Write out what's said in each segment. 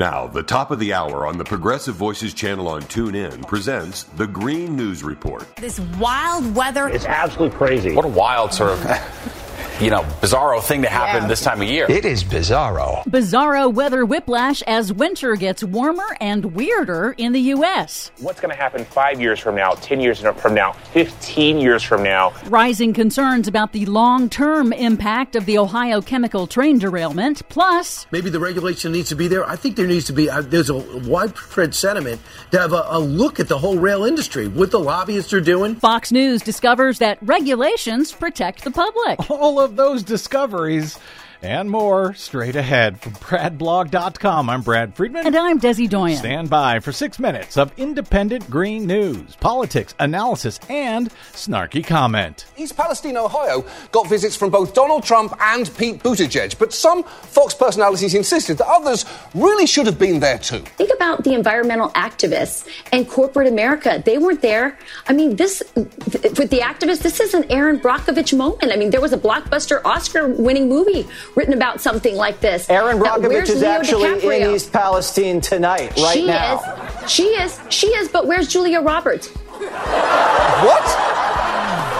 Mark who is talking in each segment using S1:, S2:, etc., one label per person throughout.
S1: Now, the top of the hour on the Progressive Voices channel on TuneIn presents the Green News Report.
S2: This wild weather.
S3: It's absolutely crazy.
S4: What a wild sort of. you know, bizarro thing to happen yeah. this time of year.
S5: It is bizarro.
S6: Bizarro weather whiplash as winter gets warmer and weirder in the U.S.
S3: What's going to happen five years from now, 10 years from now, 15 years from now?
S6: Rising concerns about the long term impact of the Ohio chemical train derailment. Plus,
S7: maybe the regulation needs to be there. I think there needs to be, uh, there's a widespread sentiment to have a, a look at the whole rail industry, what the lobbyists are doing.
S6: Fox News discovers that regulations protect the public.
S8: All of those discoveries and more straight ahead from BradBlog.com. I'm Brad Friedman.
S6: And I'm Desi Doyen.
S8: Stand by for six minutes of independent green news, politics, analysis, and snarky comment.
S9: East Palestine, Ohio got visits from both Donald Trump and Pete Buttigieg, but some Fox personalities insisted that others really should have been there too.
S10: Think about the environmental activists and corporate America. They weren't there. I mean, this, with the activists, this is an Erin Brockovich moment. I mean, there was a blockbuster Oscar winning movie written about something like this.
S11: Erin Brockovich is Leo actually DiCaprio? in East Palestine tonight, right now.
S10: she
S11: now.
S10: Is. She is. She is. But where's Julia Roberts?
S9: what?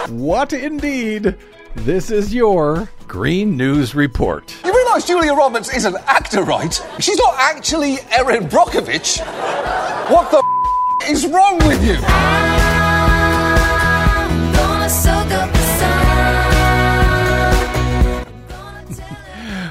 S8: What indeed? This is your Green News Report.
S9: You realise Julia Roberts is an actor, right? She's not actually Erin Brockovich. What the f- is wrong with you?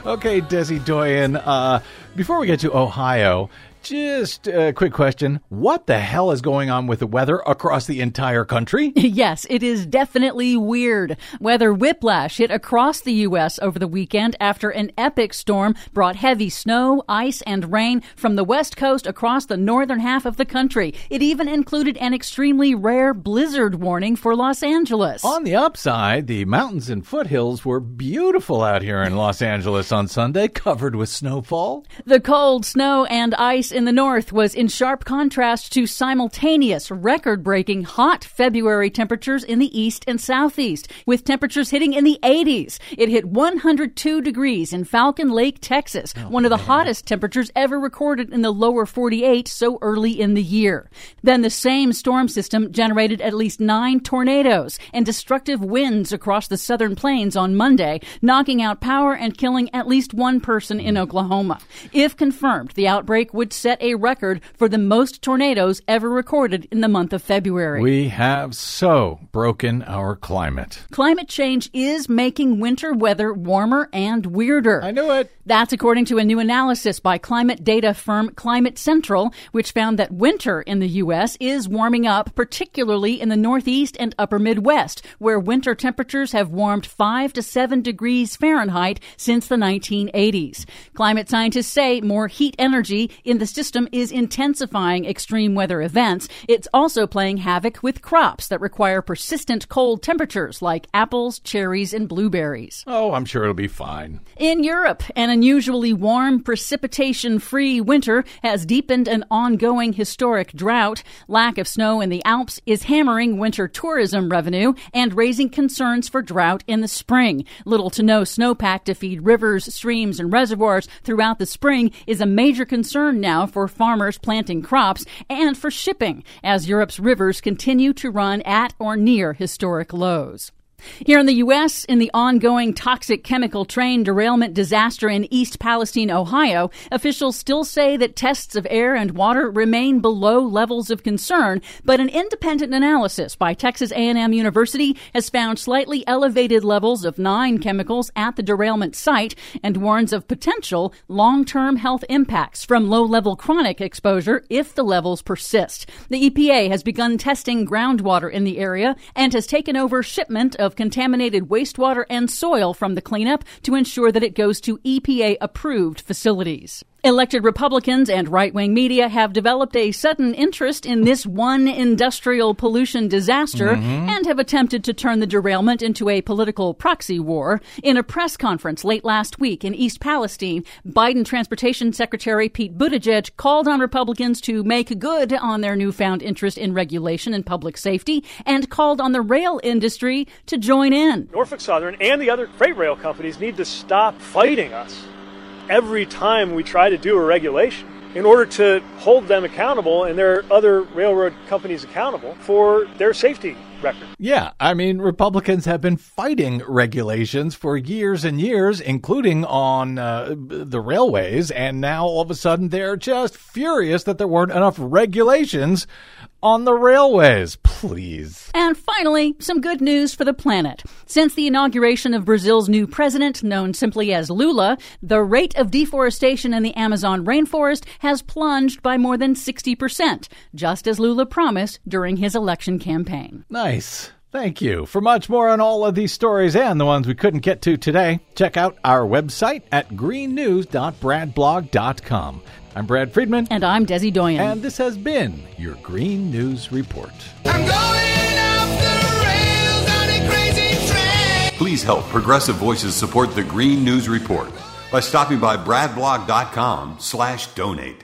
S8: Okay, Desi Doyen. Uh, before we get to Ohio, just a quick question. What the hell is going on with the weather across the entire country?
S6: yes, it is definitely weird. Weather whiplash hit across the U.S. over the weekend after an epic storm brought heavy snow, ice, and rain from the west coast across the northern half of the country. It even included an extremely rare blizzard warning for Los Angeles.
S8: On the upside, the mountains and foothills were beautiful out here in Los Angeles on Sunday, covered with snowfall.
S6: The cold snow and ice in the north was in sharp contrast to simultaneous record breaking hot February temperatures in the east and southeast, with temperatures hitting in the 80s. It hit 102 degrees in Falcon Lake, Texas, oh, one of the man. hottest temperatures ever recorded in the lower 48 so early in the year. Then the same storm system generated at least nine tornadoes and destructive winds across the southern plains on Monday, knocking out power and killing at least one person in hmm. Oklahoma. If confirmed, the outbreak would set a record for the most tornadoes ever recorded in the month of February.
S8: We have so broken our climate.
S6: Climate change is making winter weather warmer and weirder.
S8: I knew it.
S6: That's according to a new analysis by climate data firm Climate Central, which found that winter in the U.S. is warming up, particularly in the Northeast and upper Midwest, where winter temperatures have warmed 5 to 7 degrees Fahrenheit since the 1980s. Climate scientists say more heat energy in the system is intensifying extreme weather events. It's also playing havoc with crops that require persistent cold temperatures like apples, cherries, and blueberries.
S8: Oh, I'm sure it'll be fine.
S6: In Europe, an unusually warm, precipitation free winter has deepened an ongoing historic drought. Lack of snow in the Alps is hammering winter tourism revenue and raising concerns for drought in the spring. Little to no snowpack to feed rivers, streams, and reservoirs throughout the spring is a major concern now now for farmers planting crops and for shipping as Europe's rivers continue to run at or near historic lows. Here in the U.S., in the ongoing toxic chemical train derailment disaster in East Palestine, Ohio, officials still say that tests of air and water remain below levels of concern, but an independent analysis by Texas A&M University has found slightly elevated levels of nine chemicals at the derailment site and warns of potential long-term health impacts from low-level chronic exposure if the levels persist. The EPA has begun testing groundwater in the area and has taken over shipment of of contaminated wastewater and soil from the cleanup to ensure that it goes to EPA approved facilities. Elected Republicans and right wing media have developed a sudden interest in this one industrial pollution disaster mm-hmm. and have attempted to turn the derailment into a political proxy war. In a press conference late last week in East Palestine, Biden Transportation Secretary Pete Buttigieg called on Republicans to make good on their newfound interest in regulation and public safety and called on the rail industry to join in.
S12: Norfolk Southern and the other freight rail companies need to stop fighting us every time we try to do a regulation. in order to hold them accountable and their other railroad companies accountable for their safety record.
S8: Yeah, I mean, Republicans have been fighting regulations for years and years, including on uh, the railways, and now all of a sudden they're just furious that there weren't enough regulations on the railways, please.
S6: And finally, some good news for the planet. Since the inauguration of Brazil's new president, known simply as Lula, the rate of deforestation in the Amazon rainforest has plunged by more than 60%, just as Lula promised during his election campaign.
S8: Nice. Thank you. For much more on all of these stories and the ones we couldn't get to today, check out our website at greennews.bradblog.com. I'm Brad Friedman.
S6: And I'm Desi Doyen.
S8: And this has been your Green News Report.
S1: Please help Progressive Voices support the Green News Report by stopping by bradblog.com slash donate.